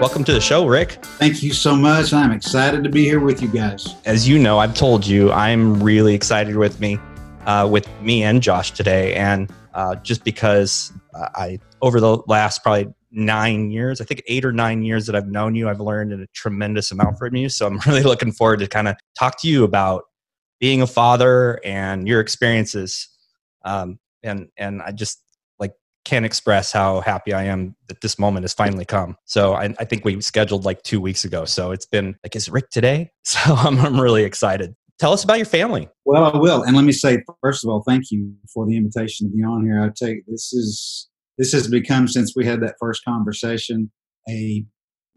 Welcome to the show, Rick. Thank you so much. I'm excited to be here with you guys. As you know, I've told you I'm really excited with me, uh, with me and Josh today, and uh, just because I over the last probably nine years, I think eight or nine years that I've known you, I've learned a tremendous amount from you. So I'm really looking forward to kind of talk to you about being a father and your experiences. Um, and and I just can't express how happy I am that this moment has finally come. So I, I, think we scheduled like two weeks ago. So it's been like, is Rick today? So I'm, I'm really excited. Tell us about your family. Well, I will. And let me say, first of all, thank you for the invitation to be on here. I take this is this has become since we had that first conversation a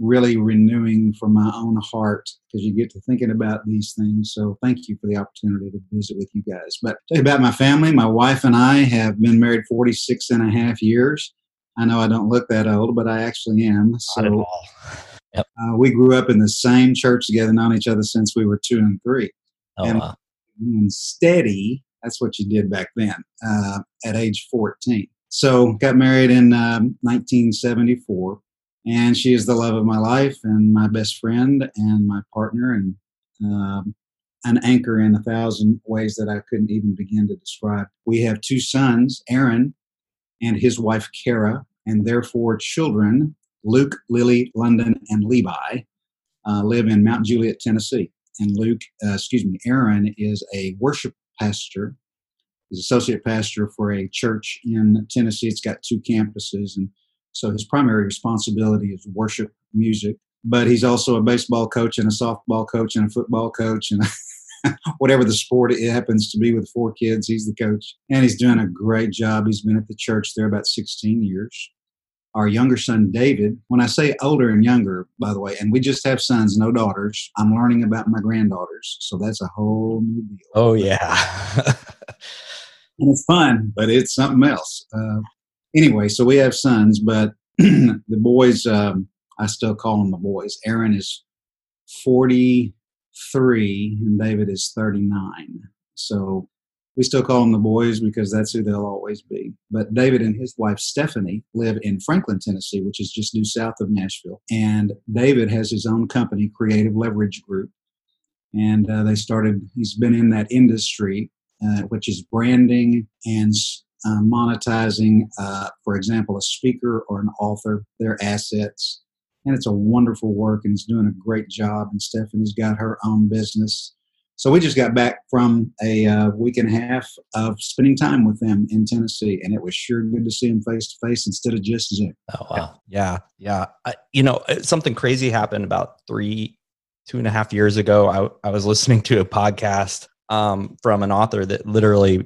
really renewing for my own heart because you get to thinking about these things. So thank you for the opportunity to visit with you guys. But tell you about my family. My wife and I have been married 46 and a half years. I know I don't look that old, but I actually am. So Not at all. Yep. Uh, we grew up in the same church together, known each other since we were two and three. Oh, and, wow. steady, that's what you did back then uh, at age 14. So got married in um, 1974 and she is the love of my life and my best friend and my partner and um, an anchor in a thousand ways that I couldn't even begin to describe. We have two sons, Aaron and his wife Kara, and their four children, Luke, Lily, London, and Levi, uh, live in Mount Juliet, Tennessee. And Luke, uh, excuse me, Aaron is a worship pastor. He's associate pastor for a church in Tennessee. It's got two campuses, and so his primary responsibility is worship music, but he's also a baseball coach and a softball coach and a football coach and whatever the sport it happens to be with four kids, he's the coach. And he's doing a great job. He's been at the church there about 16 years. Our younger son, David, when I say older and younger, by the way, and we just have sons, no daughters, I'm learning about my granddaughters. So that's a whole new deal. Oh, yeah. and it's fun, but it's something else. Uh, anyway, so we have sons, but the boys, um, I still call them the boys. Aaron is 43 and David is 39. So we still call them the boys because that's who they'll always be. But David and his wife Stephanie live in Franklin, Tennessee, which is just due south of Nashville. And David has his own company, Creative Leverage Group. And uh, they started, he's been in that industry, uh, which is branding and uh, monetizing, uh, for example, a speaker or an author, their assets. And it's a wonderful work, and he's doing a great job. And Stephanie's got her own business. So we just got back from a uh, week and a half of spending time with them in Tennessee, and it was sure good to see them face to face instead of just Zoom. Oh wow, yeah, yeah. I, you know, uh, something crazy happened about three, two and a half years ago. I, I was listening to a podcast um, from an author that literally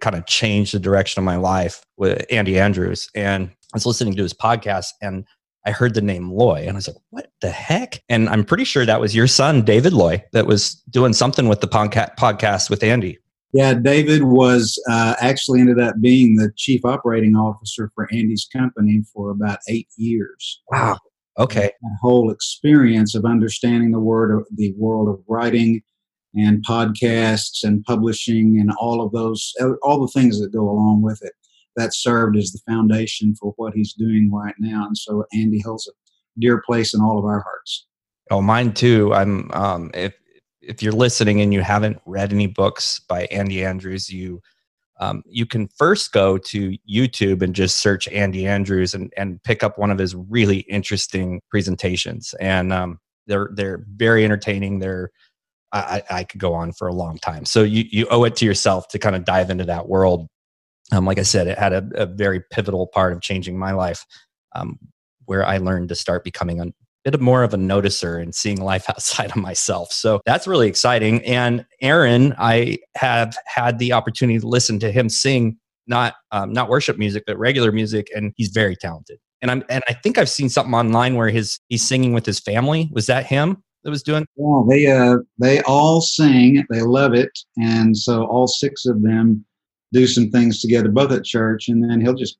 kind of changed the direction of my life with Andy Andrews. And I was listening to his podcast and I heard the name Loy and I was like, what the heck? And I'm pretty sure that was your son, David Loy, that was doing something with the podcast with Andy. Yeah, David was uh, actually ended up being the chief operating officer for Andy's company for about eight years. Wow. Okay. That whole experience of understanding the word of the world of writing and podcasts and publishing and all of those, all the things that go along with it. That served as the foundation for what he's doing right now. And so Andy holds a dear place in all of our hearts. Oh, mine too. I'm, um, if, if you're listening and you haven't read any books by Andy Andrews, you, um, you can first go to YouTube and just search Andy Andrews and, and pick up one of his really interesting presentations. And um, they're they're very entertaining. They're I, I could go on for a long time. So you, you owe it to yourself to kind of dive into that world. Um, like I said, it had a, a, very pivotal part of changing my life, um, where I learned to start becoming a bit more of a noticer and seeing life outside of myself. So that's really exciting. And Aaron, I have had the opportunity to listen to him sing not um, not worship music, but regular music, and he's very talented. And I'm and I think I've seen something online where his he's singing with his family. Was that him? That was doing? Yeah, they uh, they all sing. They love it, and so all six of them do some things together, both at church, and then he'll just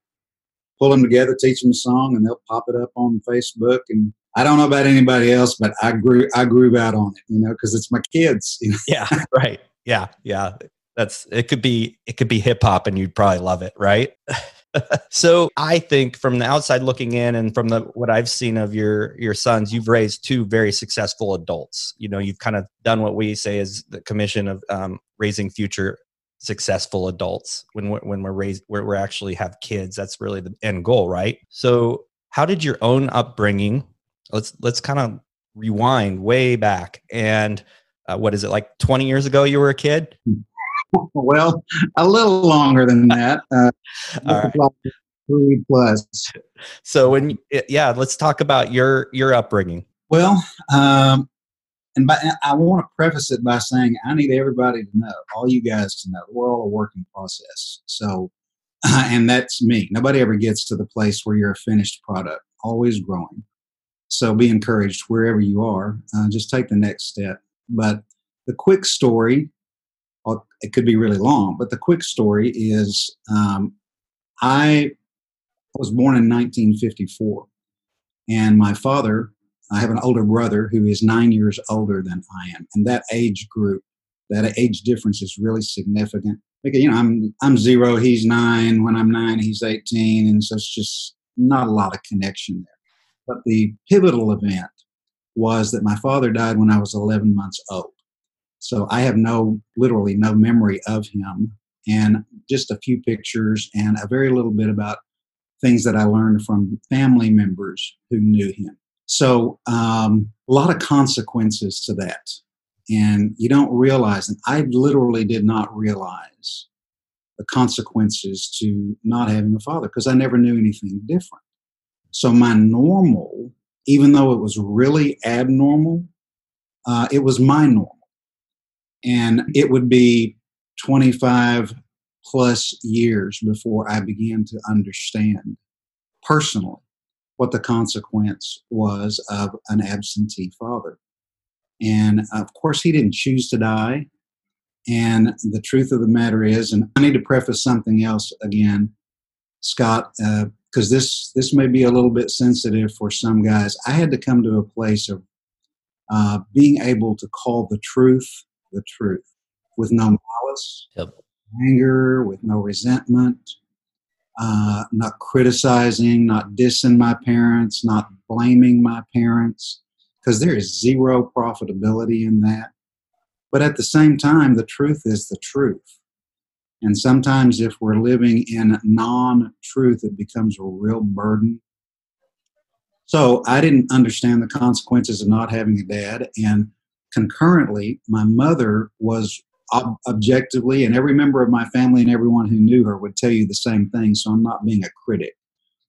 pull them together, teach them a song, and they'll pop it up on Facebook. And I don't know about anybody else, but I grew I grew out on it, you know, because it's my kids. You know? Yeah, right. Yeah, yeah. That's it. Could be it could be hip hop, and you'd probably love it, right? so I think from the outside looking in and from the what I've seen of your your sons, you've raised two very successful adults. You know, you've kind of done what we say is the commission of um, raising future successful adults when we're, when we're raised where we actually have kids. That's really the end goal right? So how did your own upbringing let's let's kind of rewind way back and uh, what is it like 20 years ago you were a kid well a little longer than that uh, right. three plus so when yeah let's talk about your your upbringing well um, and by, I want to preface it by saying I need everybody to know, all you guys to know, we're all a working process. So, and that's me. Nobody ever gets to the place where you're a finished product, always growing. So be encouraged wherever you are. Uh, just take the next step. But the quick story, it could be really long, but the quick story is um, I was born in 1954, and my father I have an older brother who is nine years older than I am, and that age group, that age difference is really significant. Because you know, I'm I'm zero, he's nine. When I'm nine, he's eighteen, and so it's just not a lot of connection there. But the pivotal event was that my father died when I was 11 months old. So I have no, literally no memory of him, and just a few pictures and a very little bit about things that I learned from family members who knew him. So um, a lot of consequences to that. And you don't realize, and I literally did not realize the consequences to not having a father because I never knew anything different. So my normal, even though it was really abnormal, uh, it was my normal. And it would be 25 plus years before I began to understand personally what the consequence was of an absentee father. And of course, he didn't choose to die. And the truth of the matter is, and I need to preface something else again, Scott, because uh, this this may be a little bit sensitive for some guys. I had to come to a place of uh, being able to call the truth the truth, with no malice, yep. anger, with no resentment, uh, not criticizing, not dissing my parents, not blaming my parents, because there is zero profitability in that. But at the same time, the truth is the truth. And sometimes, if we're living in non truth, it becomes a real burden. So, I didn't understand the consequences of not having a dad. And concurrently, my mother was ob- objectively, and every member of my family and everyone who knew her would tell you the same thing. So I'm not being a critic.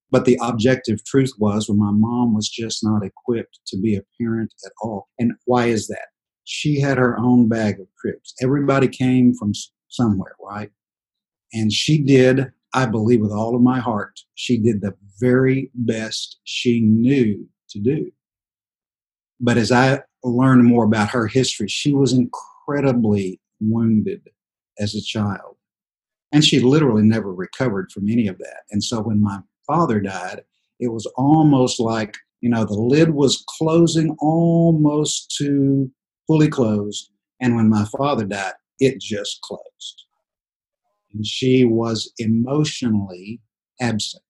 But the objective truth was when my mom was just not equipped to be a parent at all. And why is that? She had her own bag of tricks. Everybody came from somewhere, right? And she did, I believe with all of my heart, she did the very best she knew to do. But as I learned more about her history, she was incredibly wounded as a child. And she literally never recovered from any of that. And so when my father died, it was almost like, you know, the lid was closing almost to fully closed. And when my father died, it just closed. And she was emotionally absent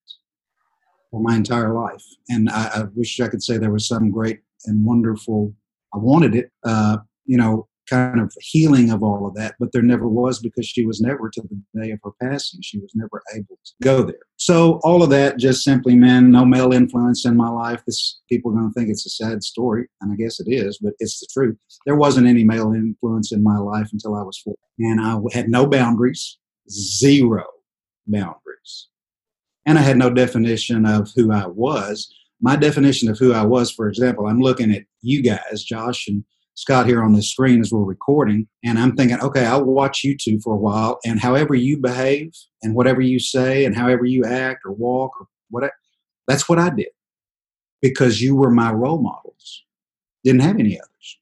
for my entire life. And I, I wish I could say there was some great and wonderful, I wanted it, uh, you know, kind of healing of all of that, but there never was because she was never to the day of her passing. She was never able to go there. So all of that just simply meant no male influence in my life. This people are going to think it's a sad story, and I guess it is, but it's the truth. There wasn't any male influence in my life until I was four, and I had no boundaries, zero boundaries, and I had no definition of who I was. My definition of who I was, for example, I'm looking at you guys, Josh and Scott here on this screen as we're recording. And I'm thinking, okay, I'll watch you two for a while. And however you behave and whatever you say and however you act or walk or whatever, that's what I did because you were my role models. Didn't have any others.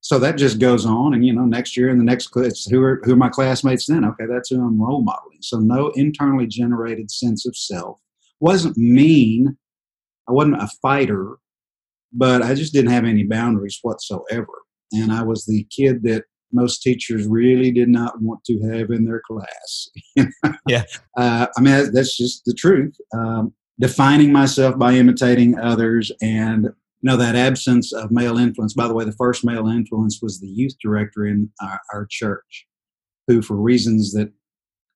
So that just goes on. And, you know, next year and the next who are, who are my classmates then? Okay, that's who I'm role modeling. So no internally generated sense of self. Wasn't mean. I wasn't a fighter, but I just didn't have any boundaries whatsoever and I was the kid that most teachers really did not want to have in their class. yeah. Uh, I mean, that's just the truth. Um, defining myself by imitating others and you know that absence of male influence by the way the first male influence was the youth director in our, our church who for reasons that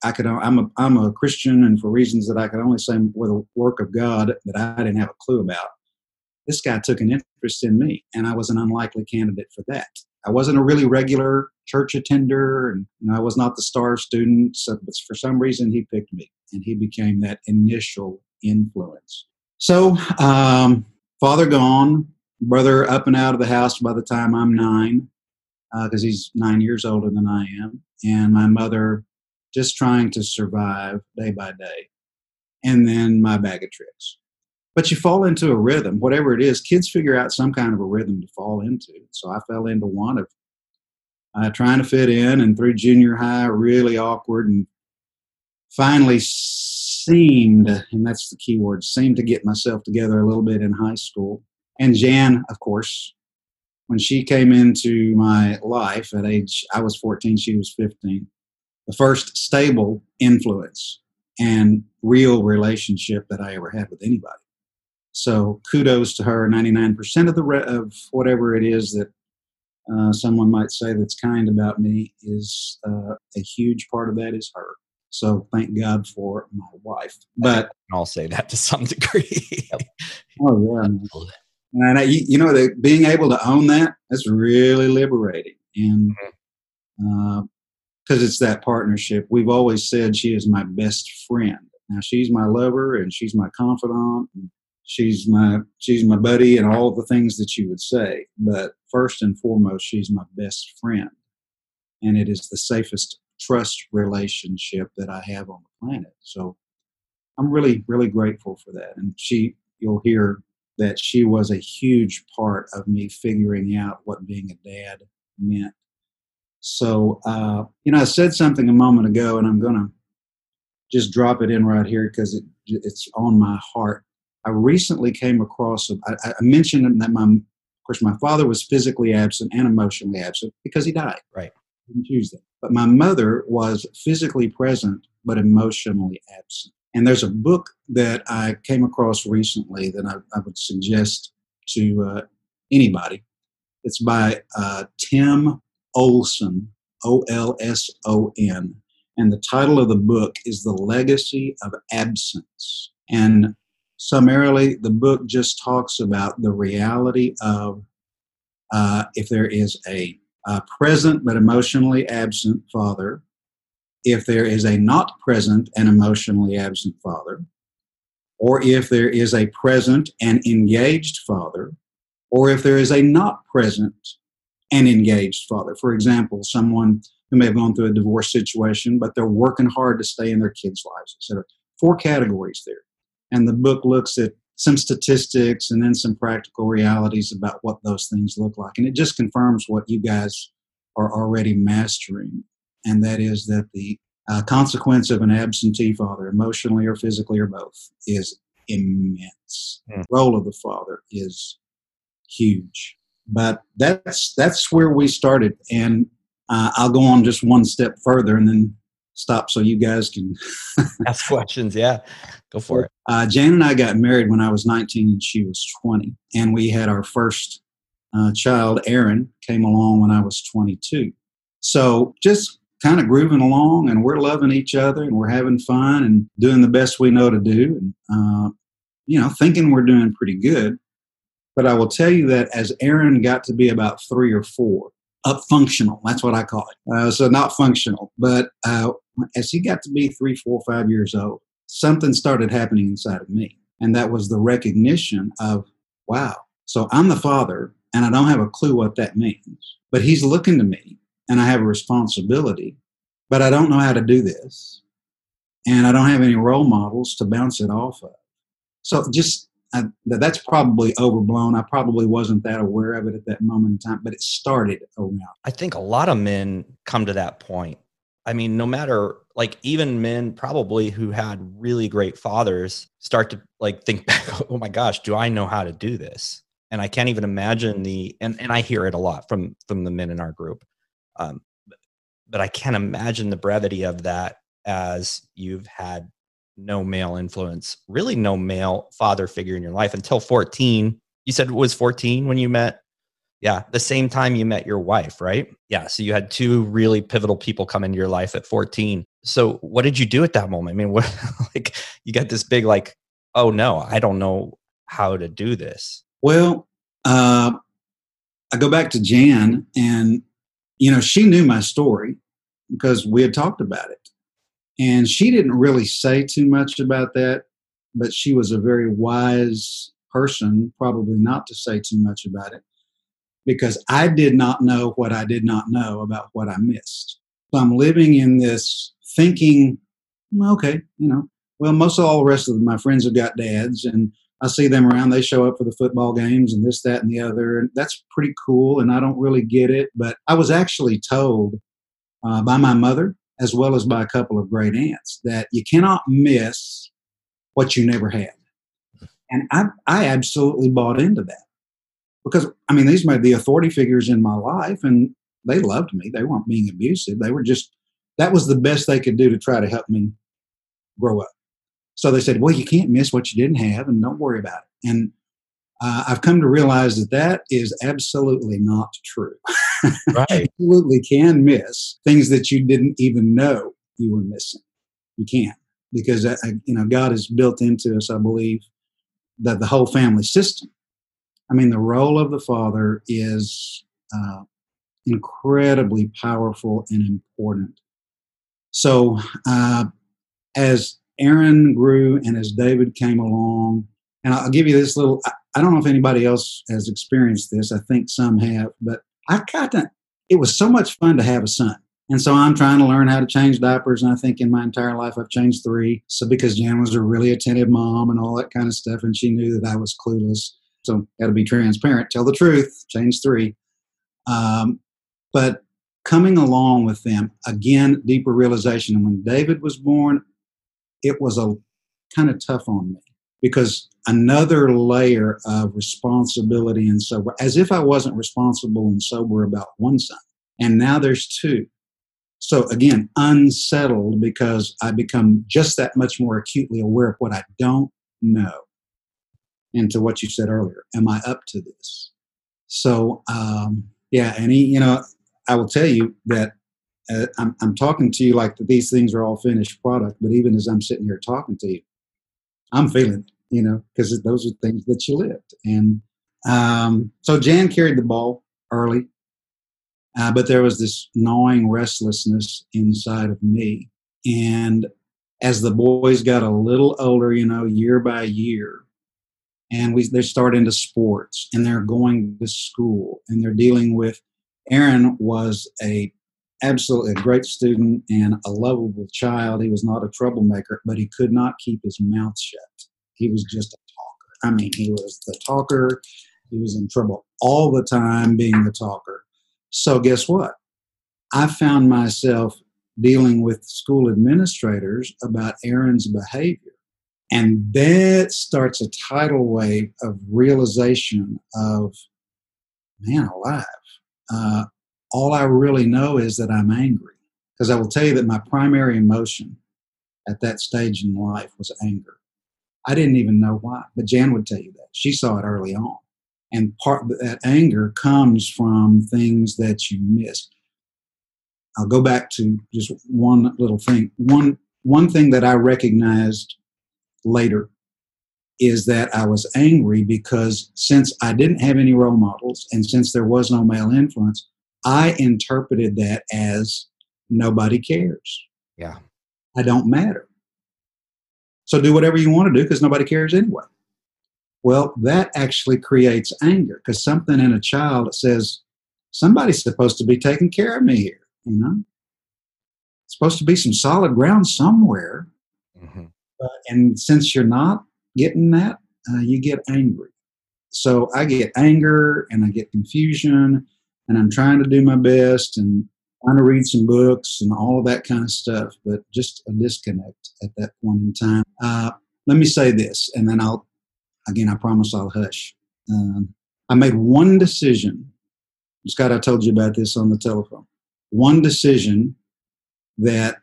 i could i'm a i'm a christian and for reasons that i could only say were the work of god that i didn't have a clue about this guy took an interest in me and i was an unlikely candidate for that i wasn't a really regular church attender and you know, i was not the star student so, but for some reason he picked me and he became that initial influence. So, um, father gone, brother up and out of the house by the time I'm nine, because uh, he's nine years older than I am, and my mother just trying to survive day by day, and then my bag of tricks. But you fall into a rhythm, whatever it is. Kids figure out some kind of a rhythm to fall into. So I fell into one of uh, trying to fit in, and through junior high, really awkward, and finally seemed, and that's the key word, seemed to get myself together a little bit in high school. And Jan, of course, when she came into my life at age, I was 14, she was 15, the first stable influence and real relationship that I ever had with anybody. So kudos to her. 99% of the re- of whatever it is that uh, someone might say that's kind about me is uh, a huge part of that is her. So thank God for my wife. But I'll say that to some degree. oh yeah, and I, you know, the, being able to own that that's really liberating, and because it's that partnership. We've always said she is my best friend. Now she's my lover and she's my confidant. And she's my she's my buddy and all the things that you would say. But first and foremost, she's my best friend, and it is the safest trust relationship that I have on the planet. So I'm really, really grateful for that. And she, you'll hear that she was a huge part of me figuring out what being a dad meant. So, uh, you know, I said something a moment ago, and I'm going to just drop it in right here because it, it's on my heart. I recently came across, I, I mentioned that my, of course, my father was physically absent and emotionally absent because he died. Right. didn't choose that. But my mother was physically present but emotionally absent. And there's a book that I came across recently that I, I would suggest to uh, anybody. It's by uh, Tim Olson, O L S O N. And the title of the book is The Legacy of Absence. And summarily, the book just talks about the reality of uh, if there is a a present but emotionally absent father, if there is a not present and emotionally absent father, or if there is a present and engaged father, or if there is a not present and engaged father. For example, someone who may have gone through a divorce situation, but they're working hard to stay in their kids' lives, etc. Four categories there. And the book looks at some statistics and then some practical realities about what those things look like. And it just confirms what you guys are already mastering, and that is that the uh, consequence of an absentee father, emotionally or physically or both, is immense. Mm. The role of the father is huge. But that's that's where we started, and uh, I'll go on just one step further, and then stop so you guys can ask questions. Yeah, go for it. Uh, Jan and I got married when I was 19 and she was 20, and we had our first uh, child, Aaron, came along when I was 22. So just kind of grooving along, and we're loving each other, and we're having fun, and doing the best we know to do, and uh, you know, thinking we're doing pretty good. But I will tell you that as Aaron got to be about three or four, up functional. That's what I call it. Uh, so not functional, but uh, as he got to be three, four, five years old, something started happening inside of me, and that was the recognition of, wow. So I'm the father, and I don't have a clue what that means. But he's looking to me, and I have a responsibility, but I don't know how to do this, and I don't have any role models to bounce it off of. So just I, that's probably overblown. I probably wasn't that aware of it at that moment in time, but it started around. I think a lot of men come to that point. I mean, no matter like even men probably who had really great fathers start to like think back, oh my gosh, do I know how to do this? And I can't even imagine the and, and I hear it a lot from from the men in our group. Um, but I can't imagine the brevity of that as you've had no male influence, really no male father figure in your life until 14. You said it was 14 when you met. Yeah, the same time you met your wife, right? Yeah, so you had two really pivotal people come into your life at 14. So what did you do at that moment? I mean, what like you got this big like, oh no, I don't know how to do this. Well, uh, I go back to Jan, and you know she knew my story because we had talked about it. And she didn't really say too much about that, but she was a very wise person, probably not to say too much about it, because I did not know what I did not know about what I missed. So I'm living in this thinking, okay, you know, well, most of all the rest of my friends have got dads, and I see them around. They show up for the football games and this, that, and the other. And that's pretty cool. And I don't really get it. But I was actually told uh, by my mother as well as by a couple of great aunts that you cannot miss what you never had. And I, I absolutely bought into that because I mean these might be authority figures in my life, and they loved me. They weren't being abusive. They were just that was the best they could do to try to help me grow up. So they said, "Well, you can't miss what you didn't have, and don't worry about it." And uh, I've come to realize that that is absolutely not true. Right. absolutely can miss things that you didn't even know you were missing. You can't because uh, you know God has built into us, I believe, that the whole family system. I mean, the role of the father is uh, incredibly powerful and important. So, uh, as Aaron grew and as David came along, and I'll give you this little. I don't know if anybody else has experienced this. I think some have, but I kind of, it was so much fun to have a son. And so I'm trying to learn how to change diapers. And I think in my entire life, I've changed three. So because Jan was a really attentive mom and all that kind of stuff, and she knew that I was clueless. So got to be transparent, tell the truth, change three. Um, but coming along with them, again, deeper realization. And when David was born, it was a kind of tough on me because another layer of responsibility and sober, as if I wasn't responsible and sober about one son. And now there's two. So again, unsettled because I become just that much more acutely aware of what I don't know. And to what you said earlier, am I up to this? So, um, yeah, and he, you know, I will tell you that uh, I'm, I'm talking to you like these things are all finished product, but even as I'm sitting here talking to you, I'm feeling it you know, because those are things that you lived. And um, so Jan carried the ball early, uh, but there was this gnawing restlessness inside of me. And as the boys got a little older, you know, year by year, and we they're starting to sports and they're going to school and they're dealing with Aaron was a absolutely a great student and a lovable child. He was not a troublemaker, but he could not keep his mouth shut. He was just a talker. I mean, he was the talker. He was in trouble all the time being the talker. So, guess what? I found myself dealing with school administrators about Aaron's behavior. And that starts a tidal wave of realization of, man alive, uh, all I really know is that I'm angry. Because I will tell you that my primary emotion at that stage in life was anger. I didn't even know why, but Jan would tell you that. She saw it early on. And part of that anger comes from things that you missed. I'll go back to just one little thing. One one thing that I recognized later is that I was angry because since I didn't have any role models and since there was no male influence, I interpreted that as nobody cares. Yeah. I don't matter. So do whatever you want to do because nobody cares anyway. Well, that actually creates anger because something in a child says, somebody's supposed to be taking care of me here, you know? It's supposed to be some solid ground somewhere. Mm-hmm. Uh, and since you're not getting that, uh, you get angry. So I get anger and I get confusion and I'm trying to do my best and trying to read some books and all of that kind of stuff, but just a disconnect at that point in time. Uh, let me say this, and then I'll, again, I promise I'll hush. Um, I made one decision. Scott, I told you about this on the telephone. one decision that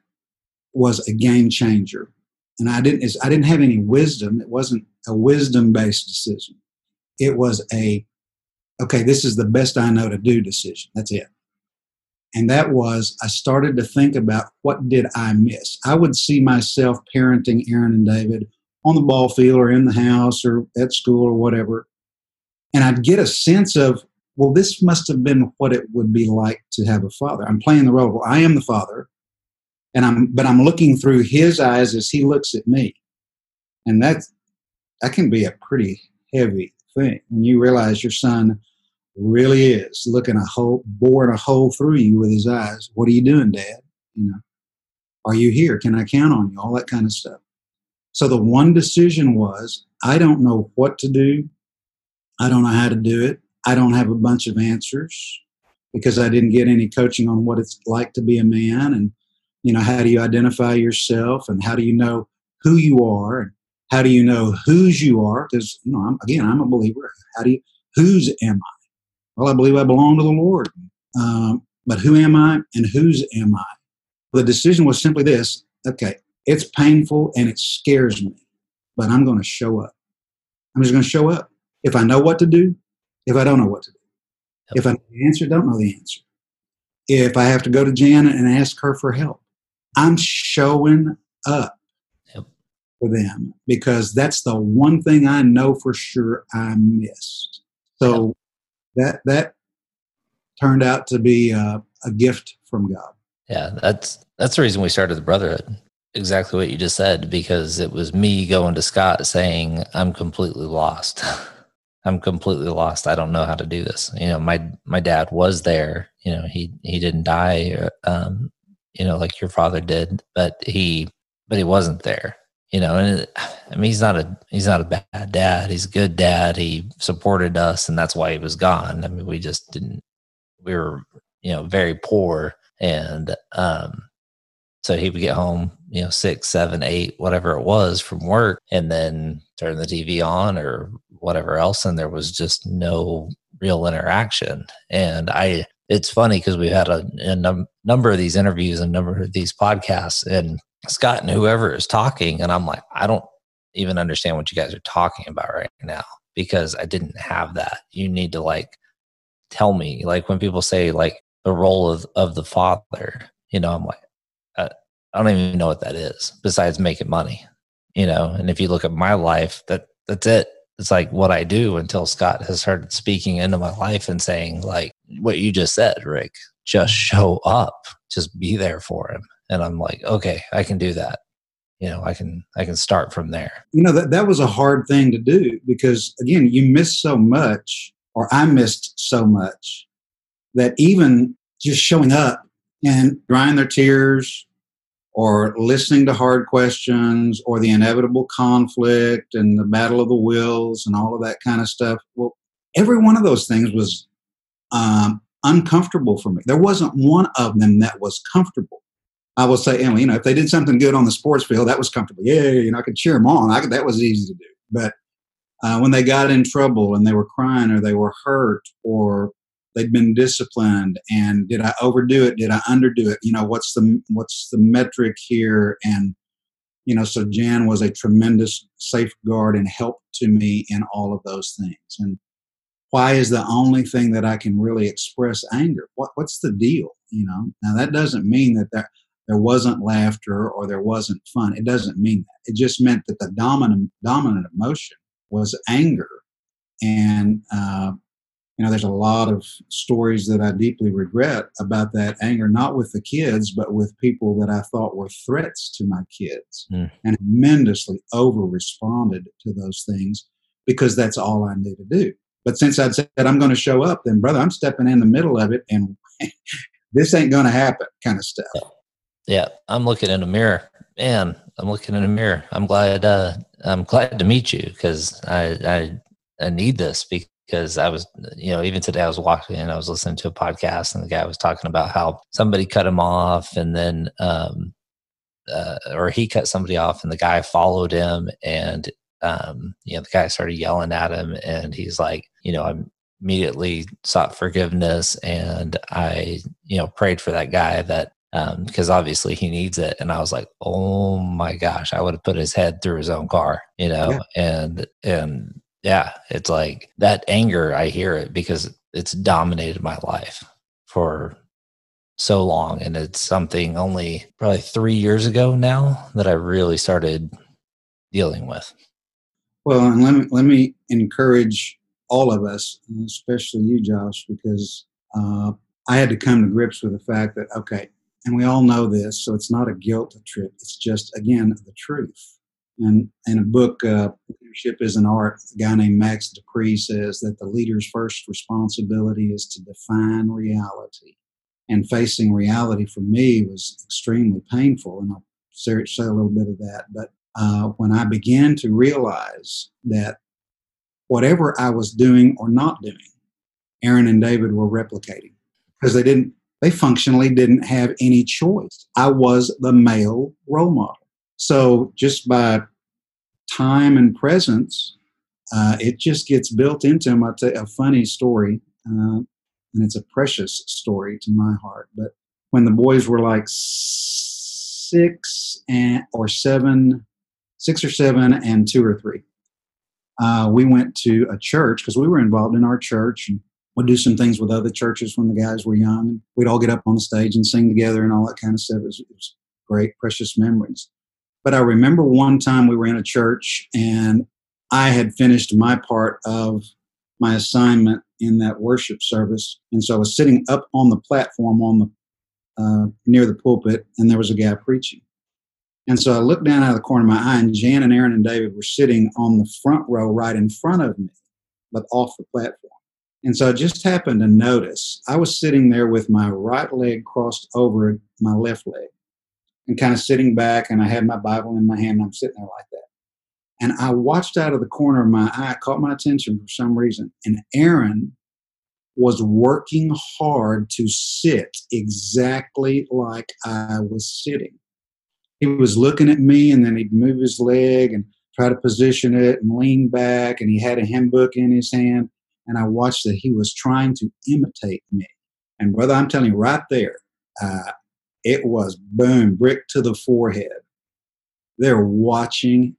was a game changer. And I didn't, I didn't have any wisdom. It wasn't a wisdom based decision. It was a, okay, this is the best I know to do decision. That's it. And that was, I started to think about what did I miss? I would see myself parenting Aaron and David on the ball field or in the house or at school or whatever. And I'd get a sense of, well, this must have been what it would be like to have a father. I'm playing the role. Well, I am the father, and I'm but I'm looking through his eyes as he looks at me, and that that can be a pretty heavy thing when you realize your son really is looking a hole, boring a hole through you with his eyes. What are you doing, Dad? You know, are you here? Can I count on you? All that kind of stuff. So the one decision was, I don't know what to do. I don't know how to do it. I don't have a bunch of answers because I didn't get any coaching on what it's like to be a man and you know how do you identify yourself and how do you know who you are and how do you know whose you are because you know I'm, again I'm a believer. How do you whose am I? Well, I believe I belong to the Lord. Um, but who am I and whose am I? The decision was simply this: okay, it's painful and it scares me, but I'm going to show up. I'm just going to show up. If I know what to do, if I don't know what to do, if I know the answer, don't know the answer. If I have to go to Janet and ask her for help, I'm showing up yep. for them because that's the one thing I know for sure I missed. So. That that turned out to be a, a gift from God. Yeah, that's that's the reason we started the brotherhood exactly what you just said because it was me going to Scott saying, I'm completely lost. I'm completely lost. I don't know how to do this. You know, my my dad was there. You know, he he didn't die, um, you know, like your father did, but he but he wasn't there. You know, and I mean, he's not a he's not a bad dad. He's a good dad. He supported us, and that's why he was gone. I mean, we just didn't. We were, you know, very poor, and um, so he would get home, you know, six, seven, eight, whatever it was from work, and then turn the TV on or whatever else. And there was just no real interaction. And I, it's funny because we've had a, a num- number of these interviews and number of these podcasts, and Scott and whoever is talking, and I'm like, I don't even understand what you guys are talking about right now because I didn't have that. You need to like tell me, like when people say like the role of, of the father, you know, I'm like, I, I don't even know what that is besides making money, you know. And if you look at my life, that that's it. It's like what I do until Scott has started speaking into my life and saying like what you just said, Rick. Just show up, just be there for him. And I'm like, okay, I can do that. You know, I can I can start from there. You know that that was a hard thing to do because again, you miss so much, or I missed so much that even just showing up and drying their tears or listening to hard questions or the inevitable conflict and the battle of the wills and all of that kind of stuff. Well, every one of those things was um, uncomfortable for me. There wasn't one of them that was comfortable. I will say, you know, if they did something good on the sports field, that was comfortable. Yeah, you know, I could cheer them on. I could, that was easy to do. But uh, when they got in trouble and they were crying or they were hurt or they'd been disciplined and did i overdo it did i underdo it you know what's the what's the metric here and you know so jan was a tremendous safeguard and help to me in all of those things and why is the only thing that i can really express anger what, what's the deal you know now that doesn't mean that there, there wasn't laughter or there wasn't fun it doesn't mean that it just meant that the dominant dominant emotion was anger and uh, you know, there's a lot of stories that I deeply regret about that anger, not with the kids, but with people that I thought were threats to my kids, mm. and tremendously over responded to those things because that's all I knew to do. But since I'd said I'm going to show up, then brother, I'm stepping in the middle of it, and this ain't going to happen, kind of stuff. Yeah, I'm looking in a mirror, man. I'm looking in a mirror. I'm glad. Uh, I'm glad to meet you because I, I I need this because because I was, you know, even today I was walking and I was listening to a podcast and the guy was talking about how somebody cut him off and then, um, uh, or he cut somebody off and the guy followed him and, um, you know, the guy started yelling at him and he's like, you know, I'm, immediately sought forgiveness and I, you know, prayed for that guy that because um, obviously he needs it. And I was like, oh my gosh, I would have put his head through his own car, you know, yeah. and and yeah, it's like that anger. I hear it because it's dominated my life for so long, and it's something only probably three years ago now that I really started dealing with. Well, and let me let me encourage all of us, especially you, Josh, because uh, I had to come to grips with the fact that okay, and we all know this, so it's not a guilt trip. It's just again the truth. And in a book, uh, Leadership is an Art, a guy named Max De Pree says that the leader's first responsibility is to define reality. And facing reality for me was extremely painful, and I'll say a little bit of that. But uh, when I began to realize that whatever I was doing or not doing, Aaron and David were replicating because they didn't, they functionally didn't have any choice. I was the male role model. So just by time and presence, uh, it just gets built into them. I'll tell a funny story, uh, and it's a precious story to my heart. But when the boys were like six and or seven, six or seven, and two or three, uh, we went to a church because we were involved in our church and we'd do some things with other churches when the guys were young. We'd all get up on the stage and sing together and all that kind of stuff. It was, it was great, precious memories. But I remember one time we were in a church and I had finished my part of my assignment in that worship service. And so I was sitting up on the platform on the uh, near the pulpit, and there was a guy preaching. And so I looked down out of the corner of my eye, and Jan and Aaron and David were sitting on the front row right in front of me, but off the platform. And so I just happened to notice I was sitting there with my right leg crossed over my left leg and kind of sitting back, and I had my Bible in my hand, and I'm sitting there like that. And I watched out of the corner of my eye, caught my attention for some reason, and Aaron was working hard to sit exactly like I was sitting. He was looking at me, and then he'd move his leg and try to position it and lean back, and he had a hymn book in his hand. And I watched that he was trying to imitate me. And brother, I'm telling you right there, uh, it was boom, brick to the forehead. They're watching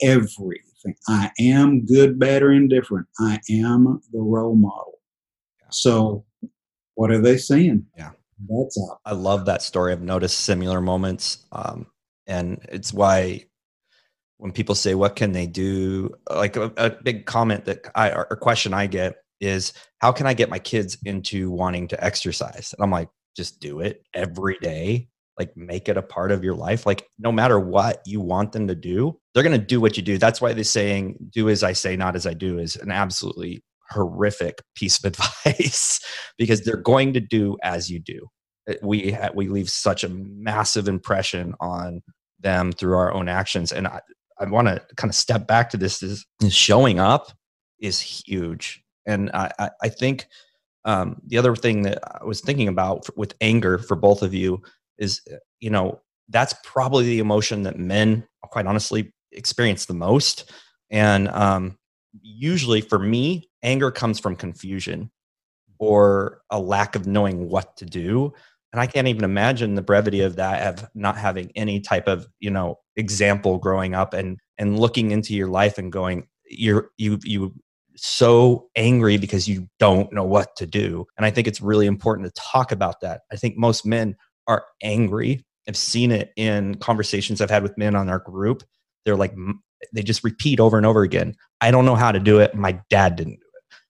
everything. I am good, bad, or indifferent. I am the role model. So, what are they seeing? Yeah, that's up. I love that story. I've noticed similar moments, um, and it's why when people say, "What can they do?" Like a, a big comment that I or question I get is, "How can I get my kids into wanting to exercise?" And I'm like, just do it every day. Like make it a part of your life. Like no matter what you want them to do they're going to do what you do. That's why they're saying do as i say not as i do is an absolutely horrific piece of advice because they're going to do as you do. Uh, we we leave such a massive impression on them through our own actions. And i, I want to kind of step back to this is, is showing up is huge and I, I, I think um, the other thing that I was thinking about with anger for both of you is, uh, you know, that's probably the emotion that men, quite honestly, experience the most. And um, usually for me, anger comes from confusion or a lack of knowing what to do. And I can't even imagine the brevity of that of not having any type of, you know, example growing up and and looking into your life and going, you're you you so angry because you don't know what to do. And I think it's really important to talk about that. I think most men are angry. I've seen it in conversations I've had with men on our group. They're like, they just repeat over and over again. I don't know how to do it. My dad didn't.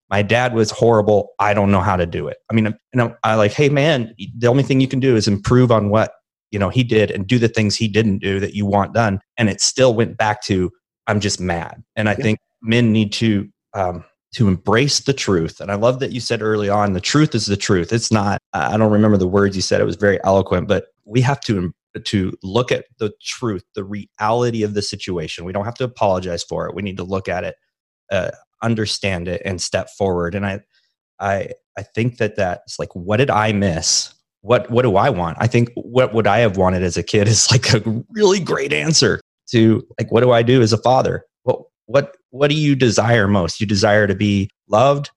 My dad was horrible. I don't know how to do it. I mean, you know, I like, hey man, the only thing you can do is improve on what you know he did and do the things he didn't do that you want done. And it still went back to I'm just mad. And I yeah. think men need to um, to embrace the truth. And I love that you said early on, the truth is the truth. It's not. I don't remember the words you said. It was very eloquent, but we have to to look at the truth, the reality of the situation. We don't have to apologize for it. We need to look at it, uh, understand it, and step forward. And I, I, I think that that's like, what did I miss? What What do I want? I think what would I have wanted as a kid is like a really great answer to like, what do I do as a father? Well, what what do you desire most? You desire to be loved,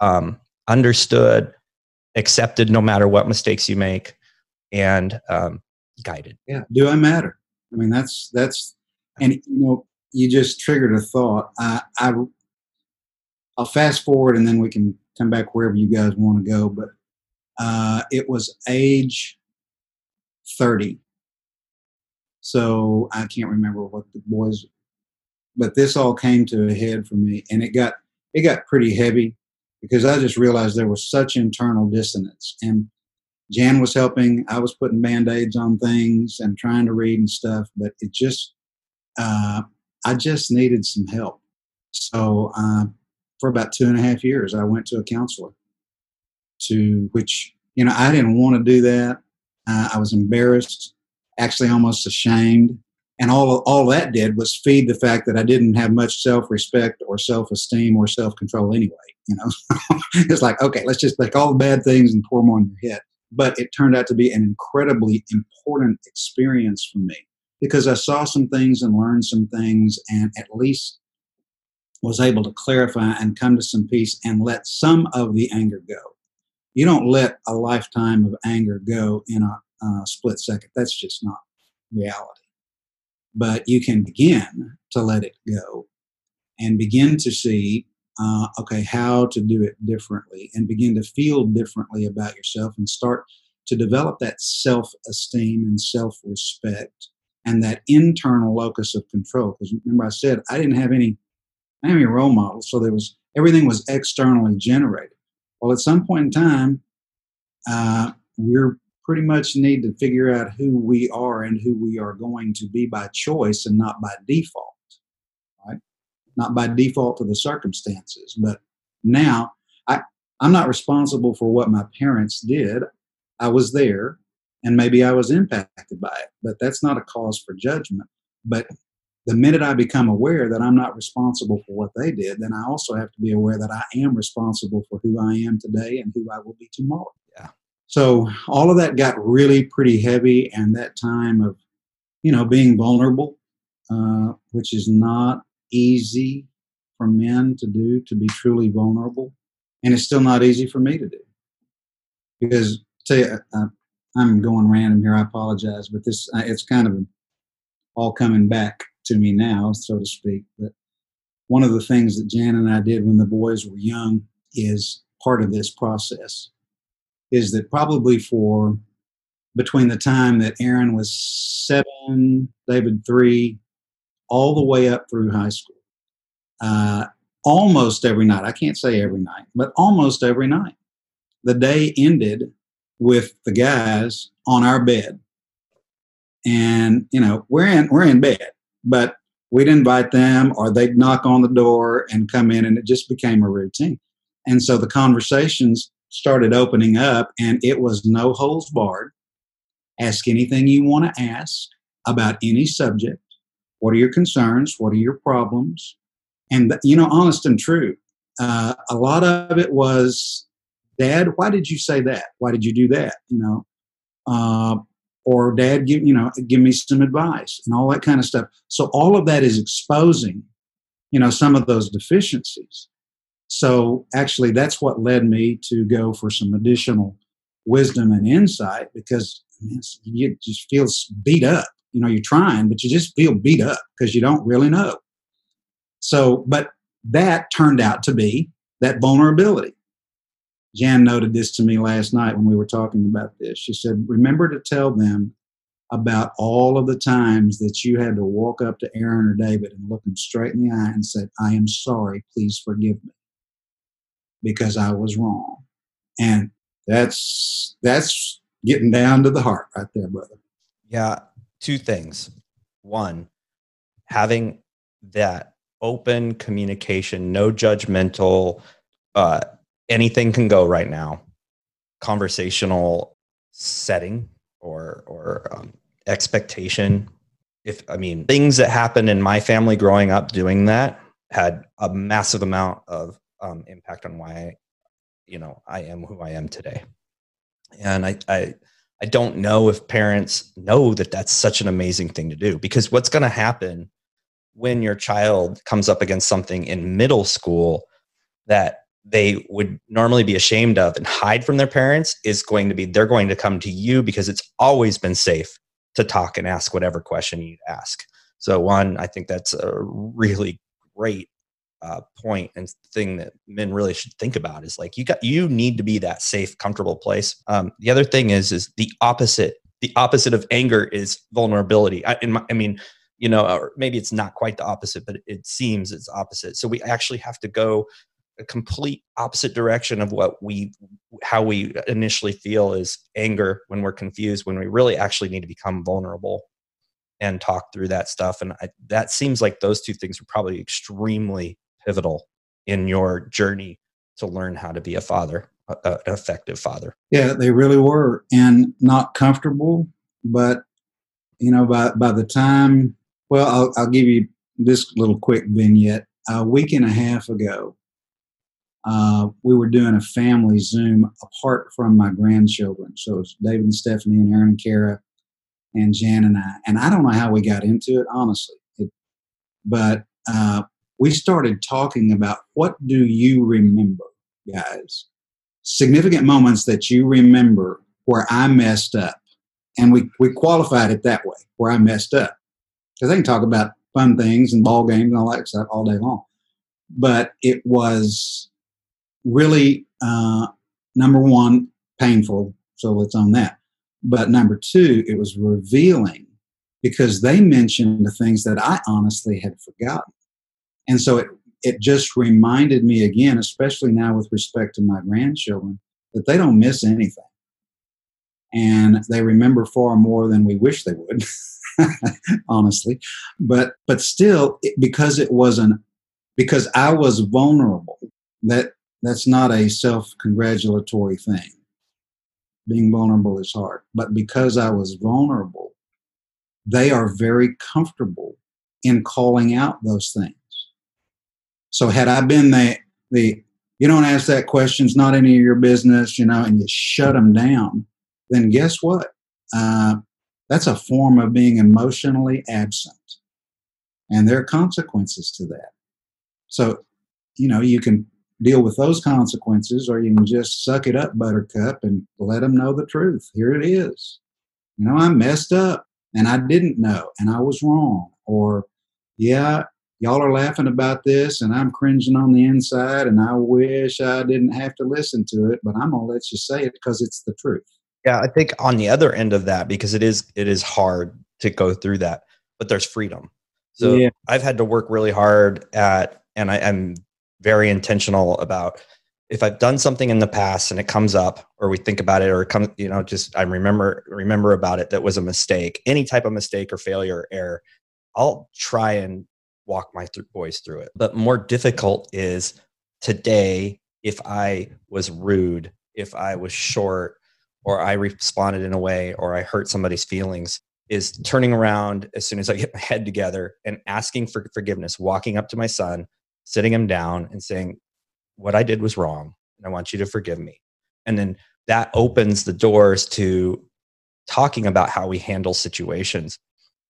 um, understood, accepted no matter what mistakes you make, and um, guided. Yeah. Do I matter? I mean, that's that's, and you know, you just triggered a thought. I, I I'll fast forward and then we can come back wherever you guys want to go. But uh, it was age 30. So I can't remember what the boys, but this all came to a head for me, and it got it got pretty heavy because I just realized there was such internal dissonance. And Jan was helping, I was putting band aids on things and trying to read and stuff, but it just, uh, I just needed some help. So uh, for about two and a half years, I went to a counselor. To which you know I didn't want to do that. Uh, I was embarrassed, actually almost ashamed, and all all that did was feed the fact that I didn't have much self respect or self esteem or self control anyway. You know, it's like okay, let's just take all the bad things and pour them on your head. But it turned out to be an incredibly important experience for me because I saw some things and learned some things, and at least was able to clarify and come to some peace and let some of the anger go. You don't let a lifetime of anger go in a, a split second. That's just not reality. But you can begin to let it go and begin to see, uh, okay, how to do it differently and begin to feel differently about yourself and start to develop that self esteem and self respect and that internal locus of control. Because remember, I said I didn't have any I didn't have any role models, so there was everything was externally generated. Well, at some point in time, uh, we're pretty much need to figure out who we are and who we are going to be by choice and not by default, right? Not by default to the circumstances. But now, I I'm not responsible for what my parents did. I was there, and maybe I was impacted by it, but that's not a cause for judgment. But the minute I become aware that I'm not responsible for what they did, then I also have to be aware that I am responsible for who I am today and who I will be tomorrow. Yeah. So all of that got really pretty heavy, and that time of, you know, being vulnerable, uh, which is not easy for men to do, to be truly vulnerable, and it's still not easy for me to do. Because, tell you, uh, I'm going random here. I apologize, but this uh, it's kind of all coming back to me now, so to speak. But one of the things that Jan and I did when the boys were young is part of this process is that probably for between the time that Aaron was seven, David three, all the way up through high school, uh, almost every night, I can't say every night, but almost every night, the day ended with the guys on our bed. And, you know, we're in, we're in bed but we'd invite them or they'd knock on the door and come in and it just became a routine. And so the conversations started opening up and it was no holds barred. Ask anything you want to ask about any subject. What are your concerns? What are your problems? And you know honest and true uh, a lot of it was dad why did you say that? Why did you do that? You know? Uh, or dad give you know give me some advice and all that kind of stuff. So all of that is exposing you know some of those deficiencies. So actually that's what led me to go for some additional wisdom and insight because you just feel beat up. You know you're trying but you just feel beat up because you don't really know. So but that turned out to be that vulnerability Jan noted this to me last night when we were talking about this. She said, Remember to tell them about all of the times that you had to walk up to Aaron or David and look them straight in the eye and said, I am sorry, please forgive me because I was wrong. And that's that's getting down to the heart right there, brother. Yeah, two things. One, having that open communication, no judgmental uh, anything can go right now. Conversational setting or or um, expectation. If i mean things that happened in my family growing up doing that had a massive amount of um, impact on why you know i am who i am today. And i i i don't know if parents know that that's such an amazing thing to do because what's going to happen when your child comes up against something in middle school that they would normally be ashamed of and hide from their parents is going to be they're going to come to you because it's always been safe to talk and ask whatever question you ask. So one, I think that's a really great uh, point and thing that men really should think about is like you got you need to be that safe, comfortable place. Um, the other thing is is the opposite. The opposite of anger is vulnerability. I, my, I mean, you know, maybe it's not quite the opposite, but it seems it's opposite. So we actually have to go a complete opposite direction of what we how we initially feel is anger when we're confused when we really actually need to become vulnerable and talk through that stuff. And I, that seems like those two things are probably extremely pivotal in your journey to learn how to be a father a, an effective father. Yeah they really were and not comfortable but you know by by the time well i'll, I'll give you this little quick vignette. A week and a half ago uh, we were doing a family Zoom apart from my grandchildren. So it's David and Stephanie and Aaron and Kara and Jan and I. And I don't know how we got into it, honestly. It, but uh, we started talking about what do you remember, guys? Significant moments that you remember where I messed up. And we, we qualified it that way, where I messed up. Because they can talk about fun things and ball games and all that stuff all day long. But it was really, uh, number one, painful. So let's own that. But number two, it was revealing because they mentioned the things that I honestly had forgotten. And so it, it just reminded me again, especially now with respect to my grandchildren, that they don't miss anything. And they remember far more than we wish they would, honestly. But but still, it, because it wasn't because I was vulnerable, that that's not a self congratulatory thing. Being vulnerable is hard. But because I was vulnerable, they are very comfortable in calling out those things. So had I been the the you don't ask that question, it's not any of your business, you know, and you shut them down, then guess what? Uh, that's a form of being emotionally absent. And there are consequences to that. So, you know, you can deal with those consequences, or you can just suck it up, Buttercup, and let them know the truth. Here it is. You know, I messed up and I didn't know and I was wrong. Or, yeah, y'all are laughing about this and I'm cringing on the inside and I wish I didn't have to listen to it, but I'm going to let you say it because it's the truth. Yeah, I think on the other end of that, because it is it is hard to go through that, but there's freedom. So yeah. I've had to work really hard at, and I, am very intentional about if I've done something in the past and it comes up or we think about it or it comes, you know, just I remember remember about it that was a mistake, any type of mistake or failure or error, I'll try and walk my th- boys through it. But more difficult is today if I was rude, if I was short, or I responded in a way or I hurt somebody's feelings, is turning around as soon as I get my head together and asking for forgiveness, walking up to my son sitting him down and saying, What I did was wrong, and I want you to forgive me. And then that opens the doors to talking about how we handle situations.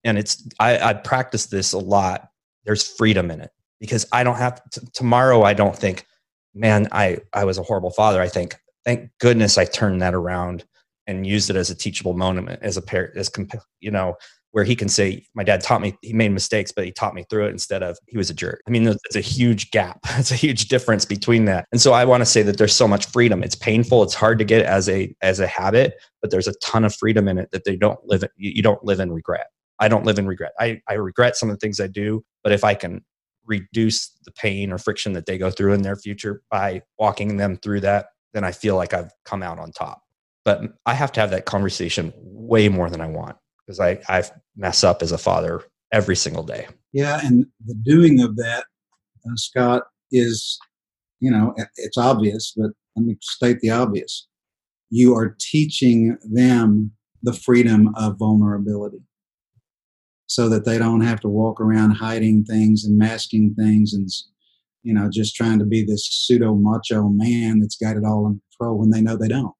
And it's, I, I practice this a lot. There's freedom in it because I don't have to, tomorrow. I don't think, man, I, I was a horrible father. I think, thank goodness I turned that around and used it as a teachable moment, as a parent, as, you know, where he can say, My dad taught me, he made mistakes, but he taught me through it instead of he was a jerk. I mean, it's a huge gap. It's a huge difference between that. And so I want to say that there's so much freedom. It's painful. It's hard to get as a as a habit, but there's a ton of freedom in it that they don't live in, you don't live in regret. I don't live in regret. I, I regret some of the things I do, but if I can reduce the pain or friction that they go through in their future by walking them through that, then I feel like I've come out on top. But I have to have that conversation way more than I want because I, I mess up as a father every single day. Yeah, and the doing of that, uh, Scott, is, you know, it's obvious, but let me state the obvious. You are teaching them the freedom of vulnerability so that they don't have to walk around hiding things and masking things and, you know, just trying to be this pseudo macho man that's got it all in control when they know they don't.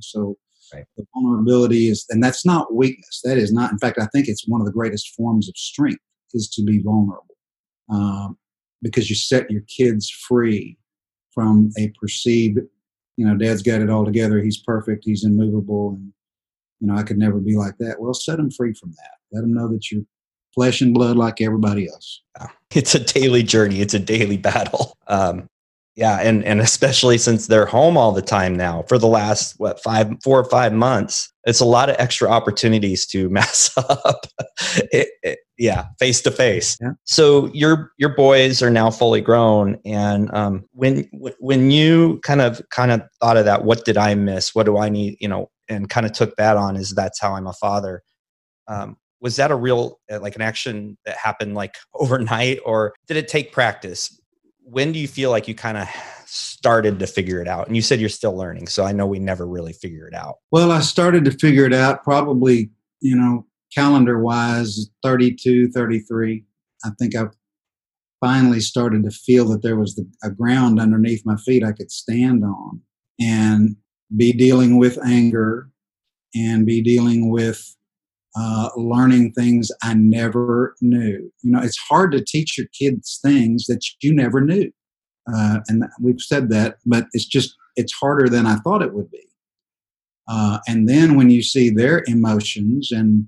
So Right. The vulnerability is, and that's not weakness. That is not, in fact, I think it's one of the greatest forms of strength is to be vulnerable um, because you set your kids free from a perceived, you know, dad's got it all together. He's perfect. He's immovable. And, you know, I could never be like that. Well, set them free from that. Let them know that you're flesh and blood like everybody else. It's a daily journey. It's a daily battle. Um, yeah, and and especially since they're home all the time now for the last what five, four or five months, it's a lot of extra opportunities to mess up. it, it, yeah, face to face. So your your boys are now fully grown, and um, when when you kind of kind of thought of that, what did I miss? What do I need? You know, and kind of took that on is that's how I'm a father. Um, was that a real uh, like an action that happened like overnight, or did it take practice? When do you feel like you kind of started to figure it out? And you said you're still learning, so I know we never really figure it out. Well, I started to figure it out probably, you know, calendar wise, 32, 33. I think I've finally started to feel that there was the, a ground underneath my feet I could stand on and be dealing with anger and be dealing with uh, learning things I never knew. You know, it's hard to teach your kids things that you never knew. Uh, and we've said that, but it's just, it's harder than I thought it would be. Uh, and then when you see their emotions and